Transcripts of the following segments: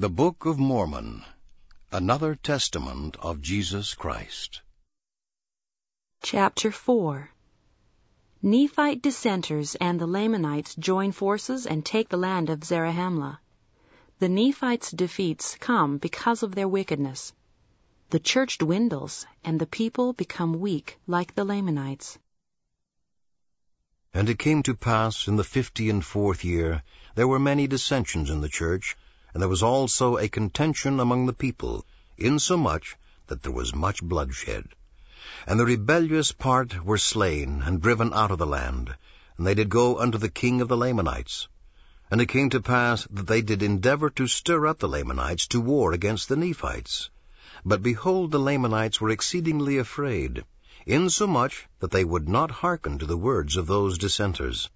The Book of Mormon, Another Testament of Jesus Christ. Chapter 4 Nephite dissenters and the Lamanites join forces and take the land of Zarahemla. The Nephites' defeats come because of their wickedness. The church dwindles, and the people become weak like the Lamanites. And it came to pass in the fifty and fourth year there were many dissensions in the church, and there was also a contention among the people, insomuch that there was much bloodshed. And the rebellious part were slain and driven out of the land, and they did go unto the king of the Lamanites. And it came to pass that they did endeavor to stir up the Lamanites to war against the Nephites. But behold, the Lamanites were exceedingly afraid, insomuch that they would not hearken to the words of those dissenters.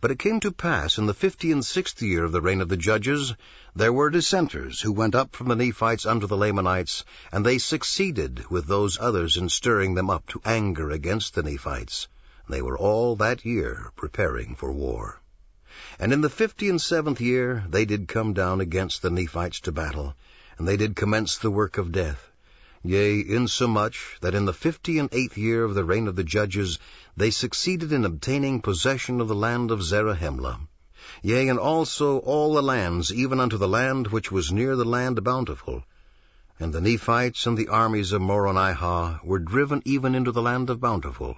But it came to pass in the fifty and sixth year of the reign of the judges, there were dissenters who went up from the Nephites unto the Lamanites, and they succeeded with those others in stirring them up to anger against the Nephites. They were all that year preparing for war. And in the fifty and seventh year they did come down against the Nephites to battle, and they did commence the work of death. Yea, insomuch that in the fifty and eighth year of the reign of the judges they succeeded in obtaining possession of the land of Zarahemla. Yea, and also all the lands, even unto the land which was near the land bountiful. And the Nephites and the armies of Moronihah were driven even into the land of bountiful.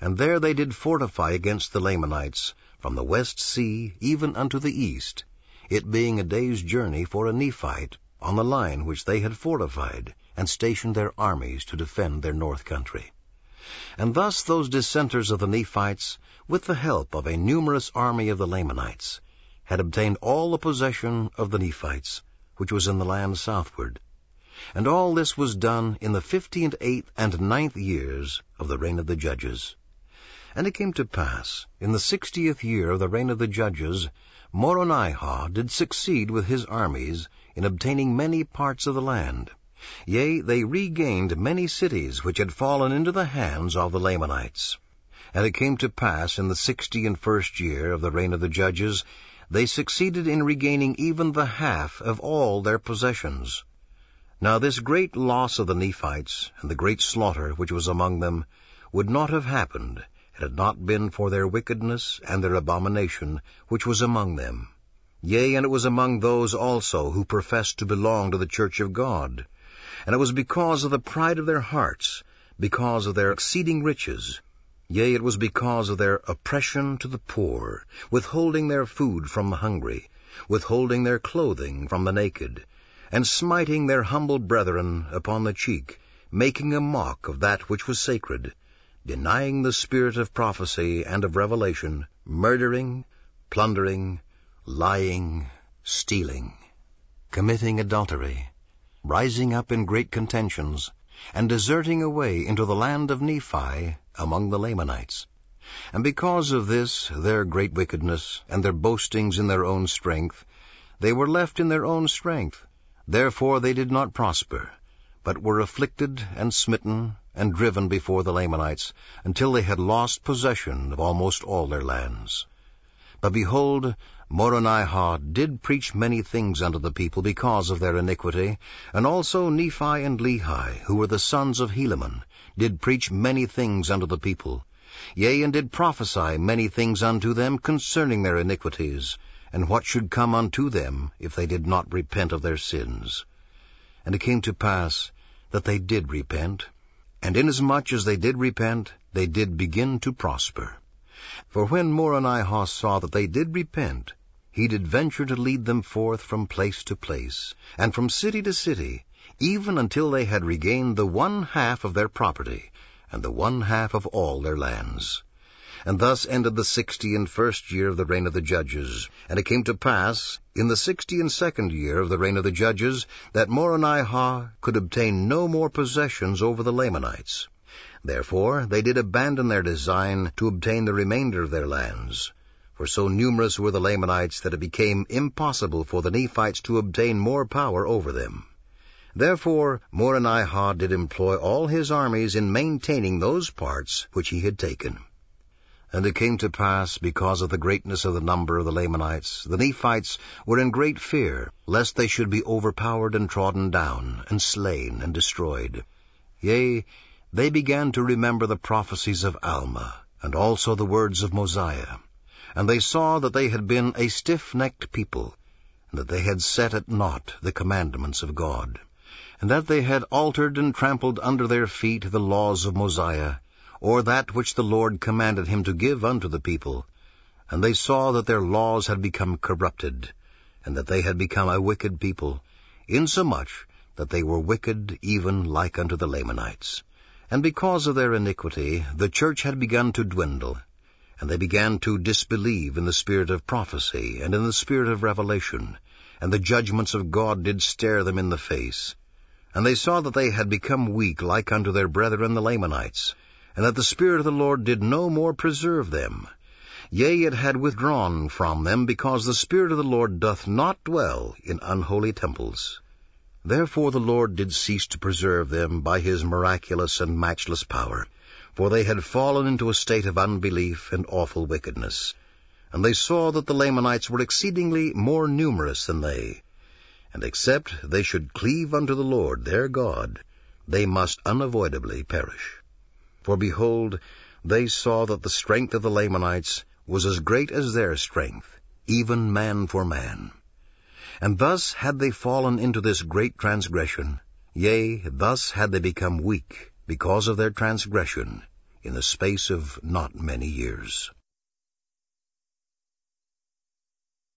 And there they did fortify against the Lamanites, from the west sea even unto the east, it being a day's journey for a Nephite, on the line which they had fortified, and stationed their armies to defend their north country. And thus those dissenters of the Nephites, with the help of a numerous army of the Lamanites, had obtained all the possession of the Nephites, which was in the land southward. And all this was done in the fifty and eighth and ninth years of the reign of the judges. And it came to pass, in the sixtieth year of the reign of the judges, Moronihah did succeed with his armies in obtaining many parts of the land. Yea, they regained many cities which had fallen into the hands of the Lamanites. And it came to pass in the sixty and first year of the reign of the judges, they succeeded in regaining even the half of all their possessions. Now this great loss of the Nephites, and the great slaughter which was among them, would not have happened, had it not been for their wickedness and their abomination which was among them. Yea, and it was among those also who professed to belong to the church of God, and it was because of the pride of their hearts, because of their exceeding riches, yea, it was because of their oppression to the poor, withholding their food from the hungry, withholding their clothing from the naked, and smiting their humble brethren upon the cheek, making a mock of that which was sacred, denying the spirit of prophecy and of revelation, murdering, plundering, lying, stealing, committing adultery, rising up in great contentions, and deserting away into the land of Nephi among the Lamanites. And because of this, their great wickedness, and their boastings in their own strength, they were left in their own strength. Therefore they did not prosper, but were afflicted and smitten and driven before the Lamanites, until they had lost possession of almost all their lands. But behold, Moronihah did preach many things unto the people because of their iniquity, and also Nephi and Lehi, who were the sons of Helaman, did preach many things unto the people, yea, and did prophesy many things unto them concerning their iniquities, and what should come unto them if they did not repent of their sins. And it came to pass that they did repent, and inasmuch as they did repent, they did begin to prosper. For when Moronihah saw that they did repent, he did venture to lead them forth from place to place, and from city to city, even until they had regained the one half of their property, and the one half of all their lands. And thus ended the sixty and first year of the reign of the judges. And it came to pass, in the sixty and second year of the reign of the judges, that Moronihah could obtain no more possessions over the Lamanites. Therefore they did abandon their design to obtain the remainder of their lands for so numerous were the Lamanites that it became impossible for the Nephites to obtain more power over them. Therefore Moronihah did employ all his armies in maintaining those parts which he had taken. And it came to pass, because of the greatness of the number of the Lamanites, the Nephites were in great fear, lest they should be overpowered and trodden down, and slain and destroyed. Yea, they began to remember the prophecies of Alma, and also the words of Mosiah. And they saw that they had been a stiff-necked people, and that they had set at naught the commandments of God, and that they had altered and trampled under their feet the laws of Mosiah, or that which the Lord commanded him to give unto the people. And they saw that their laws had become corrupted, and that they had become a wicked people, insomuch that they were wicked even like unto the Lamanites. And because of their iniquity the church had begun to dwindle, and they began to disbelieve in the spirit of prophecy and in the spirit of revelation, and the judgments of God did stare them in the face. And they saw that they had become weak like unto their brethren the Lamanites, and that the Spirit of the Lord did no more preserve them. Yea, it had withdrawn from them, because the Spirit of the Lord doth not dwell in unholy temples. Therefore the Lord did cease to preserve them by his miraculous and matchless power, for they had fallen into a state of unbelief and awful wickedness. And they saw that the Lamanites were exceedingly more numerous than they, and except they should cleave unto the Lord their God, they must unavoidably perish. For behold, they saw that the strength of the Lamanites was as great as their strength, even man for man. And thus had they fallen into this great transgression, yea, thus had they become weak, because of their transgression, in the space of not many years.